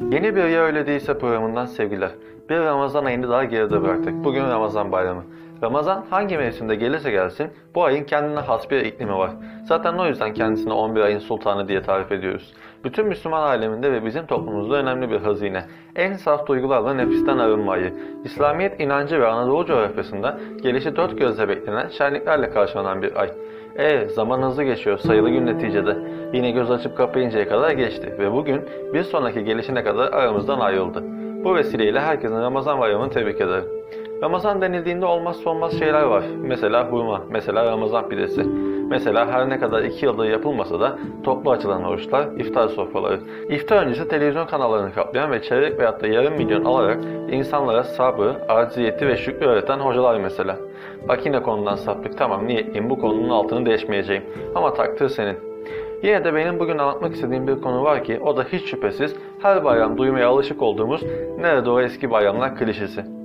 Yeni bir Ya Öyle Değilse programından sevgiler. Bir Ramazan ayını daha geride bıraktık. Bugün Ramazan bayramı. Ramazan hangi mevsimde gelirse gelsin bu ayın kendine has bir iklimi var. Zaten o yüzden kendisine 11 ayın sultanı diye tarif ediyoruz. Bütün Müslüman aleminde ve bizim toplumumuzda önemli bir hazine. En saf duygularla nefisten arınma ayı. İslamiyet inancı ve Anadolu coğrafyasında gelişi dört gözle beklenen şenliklerle karşılanan bir ay. E zaman hızlı geçiyor sayılı gün neticede. Yine göz açıp kapayıncaya kadar geçti ve bugün bir sonraki gelişine kadar aramızdan ayrıldı. Bu vesileyle herkesin Ramazan bayramını tebrik ederim. Ramazan denildiğinde olmazsa olmaz şeyler var. Mesela hurma, mesela Ramazan pidesi. Mesela her ne kadar iki yıldır yapılmasa da toplu açılan oruçlar, iftar sofraları. İftar öncesi televizyon kanallarını kaplayan ve çeyrek veyahut da yarım milyon alarak insanlara sabrı, acziyeti ve şükrü öğreten hocalar mesela. Bak yine konudan saptık tamam niyetliyim bu konunun altını değişmeyeceğim. Ama takdir senin. Yine de benim bugün anlatmak istediğim bir konu var ki o da hiç şüphesiz her bayram duymaya alışık olduğumuz nerede o eski bayramlar klişesi.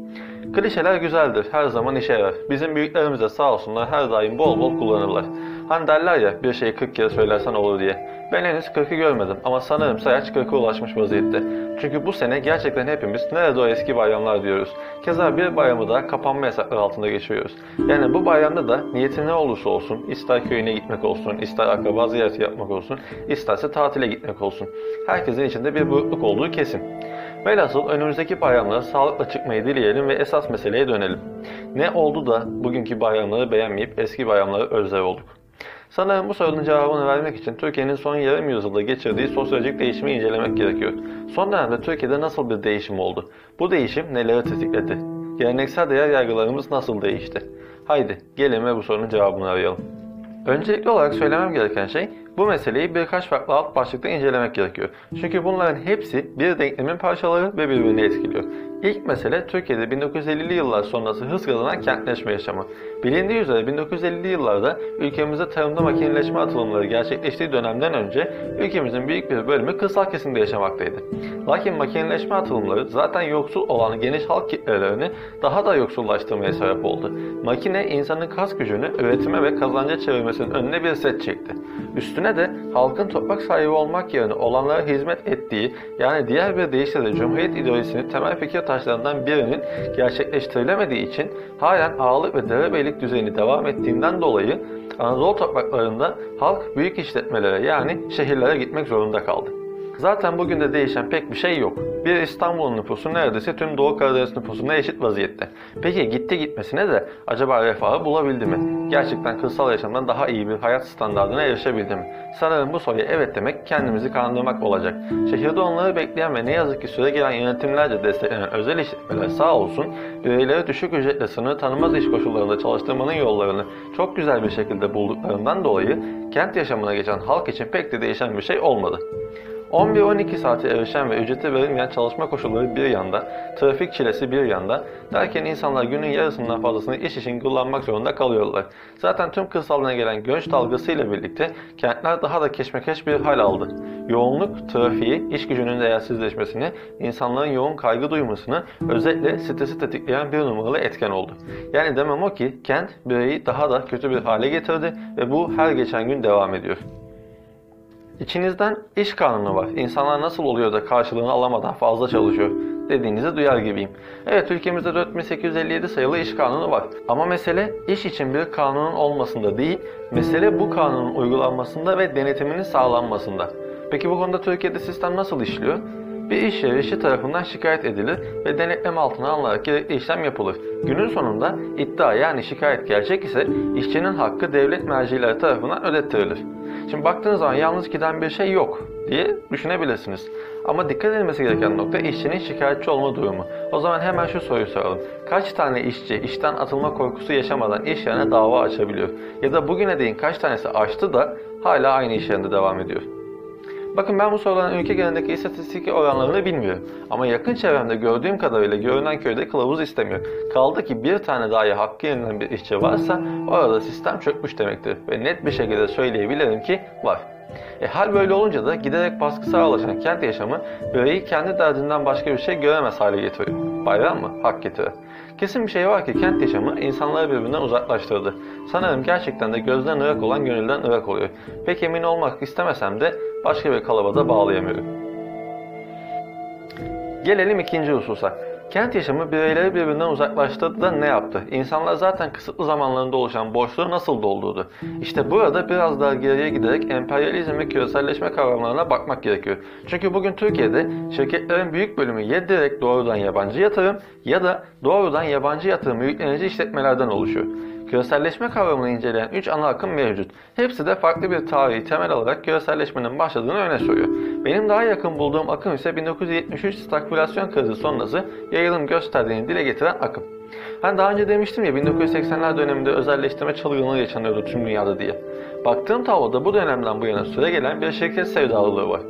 Klişeler güzeldir, her zaman işe yarar. Bizim büyüklerimiz de sağ olsunlar her daim bol bol kullanırlar. Hani derler ya bir şeyi 40 kere söylersen olur diye. Ben henüz 40'ı görmedim ama sanırım sayaç 40'a ulaşmış vaziyette. Çünkü bu sene gerçekten hepimiz nerede o eski bayramlar diyoruz. Keza bir bayramı da kapanma yasakları altında geçiriyoruz. Yani bu bayramda da niyeti ne olursa olsun, ister köyüne gitmek olsun, ister akraba ziyareti yapmak olsun, isterse tatile gitmek olsun. Herkesin içinde bir burukluk olduğu kesin. Velhasıl önümüzdeki bayramlara sağlıkla çıkmayı dileyelim ve esas meseleye dönelim. Ne oldu da bugünkü bayramları beğenmeyip eski bayramları özler olduk? Sanırım bu sorunun cevabını vermek için Türkiye'nin son yarım yüzyılda geçirdiği sosyolojik değişimi incelemek gerekiyor. Son dönemde Türkiye'de nasıl bir değişim oldu? Bu değişim neleri tetikledi? Geleneksel değer yargılarımız nasıl değişti? Haydi gelin ve bu sorunun cevabını arayalım. Öncelikli olarak söylemem gereken şey bu meseleyi birkaç farklı alt başlıkta incelemek gerekiyor. Çünkü bunların hepsi bir denklemin parçaları ve birbirini etkiliyor. İlk mesele Türkiye'de 1950'li yıllar sonrası hız kazanan kentleşme yaşamı. Bilindiği üzere 1950'li yıllarda ülkemizde tarımda makineleşme atılımları gerçekleştiği dönemden önce ülkemizin büyük bir bölümü kırsal kesimde yaşamaktaydı. Lakin makineleşme atılımları zaten yoksul olan geniş halk kitlelerini daha da yoksullaştırmaya sebep oldu. Makine insanın kas gücünü üretime ve kazanca çevirmesinin önüne bir set çekti. Üstüne de halkın toprak sahibi olmak yerine olanlara hizmet ettiği yani diğer bir deyişle de Cumhuriyet ideolojisinin temel fikir taşlarından birinin gerçekleştirilemediği için halen ağalık ve derebeylik düzeni devam ettiğinden dolayı Anadolu topraklarında halk büyük işletmelere yani şehirlere gitmek zorunda kaldı. Zaten bugün de değişen pek bir şey yok. Bir İstanbul'un nüfusu neredeyse tüm Doğu Karadeniz nüfusuna eşit vaziyette. Peki gitti gitmesine de acaba refahı bulabildi mi? Gerçekten kırsal yaşamdan daha iyi bir hayat standartına erişebildi mi? Sanırım bu soruya evet demek kendimizi kandırmak olacak. Şehirde onları bekleyen ve ne yazık ki süre gelen yönetimlerce desteklenen özel işletmeler sağ olsun bireyleri düşük ücretle sınır tanımaz iş koşullarında çalıştırmanın yollarını çok güzel bir şekilde bulduklarından dolayı kent yaşamına geçen halk için pek de değişen bir şey olmadı. 11-12 saate erişen ve ücreti verilmeyen çalışma koşulları bir yanda, trafik çilesi bir yanda derken insanlar günün yarısından fazlasını iş için kullanmak zorunda kalıyorlar. Zaten tüm kırsalına gelen göç dalgasıyla birlikte kentler daha da keşmekeş bir hal aldı. Yoğunluk, trafiği, iş gücünün değersizleşmesini, insanların yoğun kaygı duymasını, özetle stresi tetikleyen bir numaralı etken oldu. Yani demem o ki kent bireyi daha da kötü bir hale getirdi ve bu her geçen gün devam ediyor. İçinizden iş kanunu var. İnsanlar nasıl oluyor da karşılığını alamadan fazla çalışıyor dediğinizi duyar gibiyim. Evet ülkemizde 4857 sayılı iş kanunu var. Ama mesele iş için bir kanunun olmasında değil, mesele bu kanunun uygulanmasında ve denetiminin sağlanmasında. Peki bu konuda Türkiye'de sistem nasıl işliyor? Bir iş yeri tarafından şikayet edilir ve denetleme altına alınarak gerekli işlem yapılır. Günün sonunda iddia yani şikayet gerçek ise işçinin hakkı devlet mercileri tarafından ödettirilir. Şimdi baktığınız zaman yalnız giden bir şey yok diye düşünebilirsiniz. Ama dikkat edilmesi gereken nokta işçinin şikayetçi olma durumu. O zaman hemen şu soruyu soralım. Kaç tane işçi işten atılma korkusu yaşamadan iş yerine dava açabiliyor? Ya da bugüne değin kaç tanesi açtı da hala aynı iş yerinde devam ediyor? Bakın ben bu soruların ülke genelindeki istatistik oranlarını bilmiyorum. Ama yakın çevremde gördüğüm kadarıyla görünen köyde kılavuz istemiyor. Kaldı ki bir tane dahi hakkı yenilen bir işçi varsa orada sistem çökmüş demektir. Ve net bir şekilde söyleyebilirim ki var. E hal böyle olunca da giderek baskı sağlaşan kent yaşamı bireyi kendi derdinden başka bir şey göremez hale getiriyor. Bayram mı? Hak getirir. Kesin bir şey var ki kent yaşamı insanları birbirinden uzaklaştırdı. Sanırım gerçekten de gözden ırak olan gönülden ırak oluyor. Pek emin olmak istemesem de başka bir kalıba da bağlayamıyorum. Gelelim ikinci hususa. Kent yaşamı bireyleri birbirinden uzaklaştırdı da ne yaptı? İnsanlar zaten kısıtlı zamanlarında oluşan boşluğu nasıl doldurdu? İşte burada biraz daha geriye giderek emperyalizm ve küreselleşme kavramlarına bakmak gerekiyor. Çünkü bugün Türkiye'de şirketlerin büyük bölümü ya direkt doğrudan yabancı yatırım ya da doğrudan yabancı yatırımı yüklenici işletmelerden oluşuyor. Küreselleşme kavramını inceleyen 3 ana akım mevcut. Hepsi de farklı bir tarihi temel alarak küreselleşmenin başladığını öne sürüyor. Benim daha yakın bulduğum akım ise 1973 stagflasyon krizi sonrası yayılım gösterdiğini dile getiren akım. Hani daha önce demiştim ya 1980'ler döneminde özelleştirme çılgınlığı yaşanıyordu tüm dünyada diye. Baktığım tabloda bu dönemden bu yana süre gelen bir şirket sevdalılığı var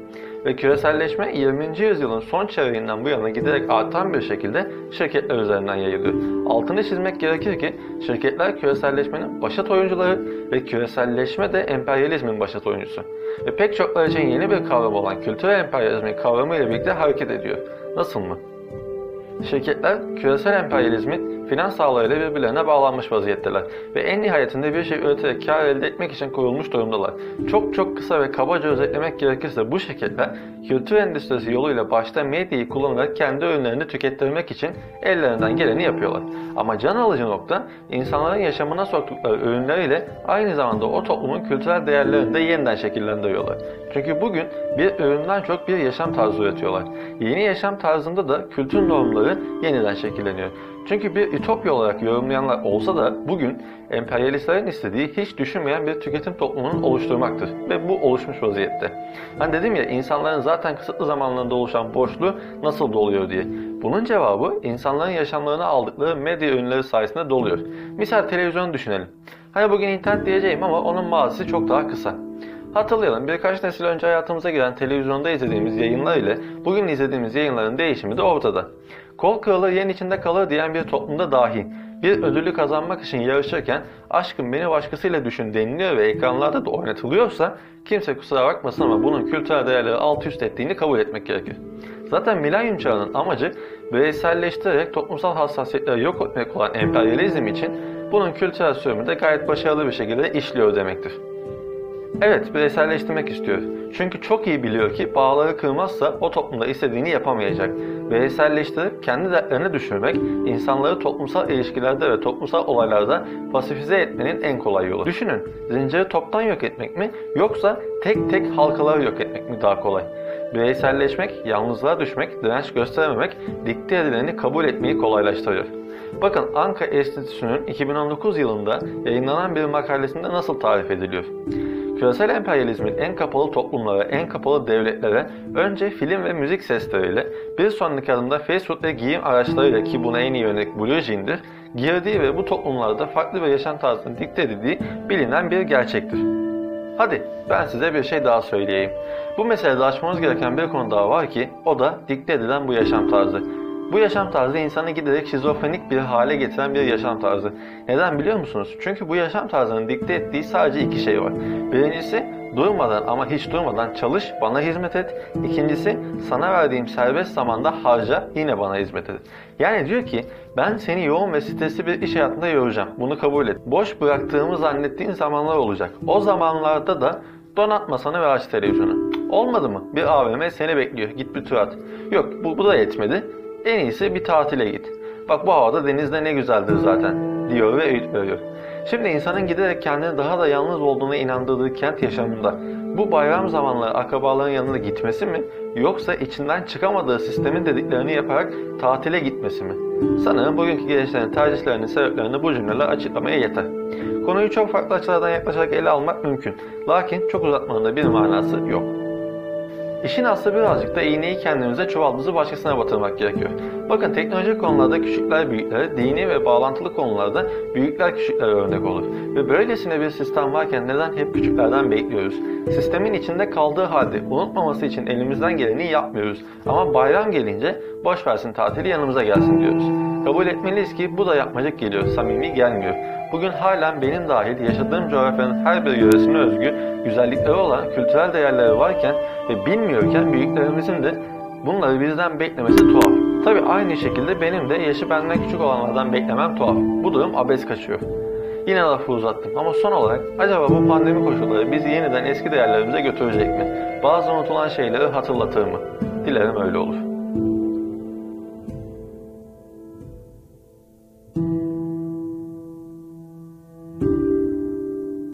ve küreselleşme 20. yüzyılın son çeyreğinden bu yana giderek artan bir şekilde şirketler üzerinden yayılıyor. Altını çizmek gerekir ki şirketler küreselleşmenin başat oyuncuları ve küreselleşme de emperyalizmin başat oyuncusu. Ve pek çoklar için yeni bir kavram olan kültürel emperyalizmin kavramı ile birlikte hareket ediyor. Nasıl mı? Şirketler küresel emperyalizmin finans ağlarıyla birbirlerine bağlanmış vaziyetteler ve en nihayetinde bir şey üreterek kar elde etmek için kurulmuş durumdalar. Çok çok kısa ve kabaca özetlemek gerekirse bu şirketler kültür endüstrisi yoluyla başta medyayı kullanarak kendi ürünlerini tükettirmek için ellerinden geleni yapıyorlar. Ama can alıcı nokta insanların yaşamına soktukları ürünleriyle aynı zamanda o toplumun kültürel değerlerini de yeniden şekillendiriyorlar. Çünkü bugün bir üründen çok bir yaşam tarzı üretiyorlar. Yeni yaşam tarzında da kültür normları yeniden şekilleniyor. Çünkü bir ütopya olarak yorumlayanlar olsa da bugün emperyalistlerin istediği hiç düşünmeyen bir tüketim toplumunun oluşturmaktır. Ve bu oluşmuş vaziyette. Hani dedim ya insanların zaten kısıtlı zamanlarında oluşan boşluğu nasıl doluyor diye. Bunun cevabı insanların yaşamlarına aldıkları medya ürünleri sayesinde doluyor. Misal televizyon düşünelim. Hani bugün internet diyeceğim ama onun mazisi çok daha kısa. Hatırlayalım birkaç nesil önce hayatımıza giren televizyonda izlediğimiz yayınlar ile bugün izlediğimiz yayınların değişimi de ortada. Kol kırılır yen içinde kalır diyen bir toplumda dahi bir ödülü kazanmak için yarışırken aşkın beni başkasıyla düşün deniliyor ve ekranlarda da oynatılıyorsa kimse kusura bakmasın ama bunun kültürel değerleri alt üst ettiğini kabul etmek gerekir. Zaten milenyum çağının amacı bireyselleştirerek toplumsal hassasiyetleri yok etmek olan emperyalizm için bunun kültürel sürümü de gayet başarılı bir şekilde işliyor demektir. Evet, bireyselleştirmek istiyor. Çünkü çok iyi biliyor ki bağları kırmazsa o toplumda istediğini yapamayacak. Bireyselleştirip kendi dertlerini düşürmek, insanları toplumsal ilişkilerde ve toplumsal olaylarda pasifize etmenin en kolay yolu. Düşünün, zinciri toptan yok etmek mi yoksa tek tek halkaları yok etmek mi daha kolay? Bireyselleşmek, yalnızlığa düşmek, direnç gösterememek, dikte edileni kabul etmeyi kolaylaştırıyor. Bakın Anka Enstitüsü'nün 2019 yılında yayınlanan bir makalesinde nasıl tarif ediliyor? Küresel emperyalizmin en kapalı toplumlara, en kapalı devletlere önce film ve müzik sesleriyle, bir sonraki adımda Facebook ve giyim araçlarıyla ki buna en iyi örnek Blue Jean'dir, girdiği ve bu toplumlarda farklı bir yaşam tarzını dikte edildiği bilinen bir gerçektir. Hadi ben size bir şey daha söyleyeyim. Bu meselede açmamız gereken bir konu daha var ki o da dikte edilen bu yaşam tarzı. Bu yaşam tarzı insanı giderek şizofrenik bir hale getiren bir yaşam tarzı. Neden biliyor musunuz? Çünkü bu yaşam tarzının dikte ettiği sadece iki şey var. Birincisi durmadan ama hiç durmadan çalış, bana hizmet et. İkincisi sana verdiğim serbest zamanda harca, yine bana hizmet et. Yani diyor ki ben seni yoğun ve stresli bir iş hayatında yoracağım. Bunu kabul et. Boş bıraktığımı zannettiğin zamanlar olacak. O zamanlarda da donat masanı ve aç televizyonu. Olmadı mı? Bir AVM seni bekliyor. Git bir tur at. Yok bu, bu da yetmedi. En iyisi bir tatile git. Bak bu havada denizde ne güzeldir zaten diyor ve öğüt veriyor. Şimdi insanın giderek kendini daha da yalnız olduğuna inandırdığı kent yaşamında bu bayram zamanları akrabaların yanına gitmesi mi yoksa içinden çıkamadığı sistemin dediklerini yaparak tatile gitmesi mi? Sanırım bugünkü gençlerin tercihlerinin sebeplerini bu cümleler açıklamaya yeter. Konuyu çok farklı açılardan yaklaşarak ele almak mümkün. Lakin çok uzatmanın da bir manası yok. İşin aslı birazcık da iğneyi kendimize çuvaldızı başkasına batırmak gerekiyor. Bakın teknolojik konularda küçükler büyüklere, dini ve bağlantılı konularda büyükler küçüklere örnek olur. Ve böylesine bir sistem varken neden hep küçüklerden bekliyoruz? Sistemin içinde kaldığı halde unutmaması için elimizden geleni yapmıyoruz. Ama bayram gelince boş versin tatili yanımıza gelsin diyoruz. Kabul etmeliyiz ki bu da yapmacık geliyor, samimi gelmiyor. Bugün halen benim dahil yaşadığım coğrafyanın her bir yöresine özgü güzellikleri olan kültürel değerleri varken ve bilmiyorken büyüklerimizin de bunları bizden beklemesi tuhaf. Tabi aynı şekilde benim de yaşı benden küçük olanlardan beklemem tuhaf. Bu durum abes kaçıyor. Yine lafı uzattım ama son olarak acaba bu pandemi koşulları bizi yeniden eski değerlerimize götürecek mi? Bazı unutulan şeyleri hatırlatır mı? Dilerim öyle olur.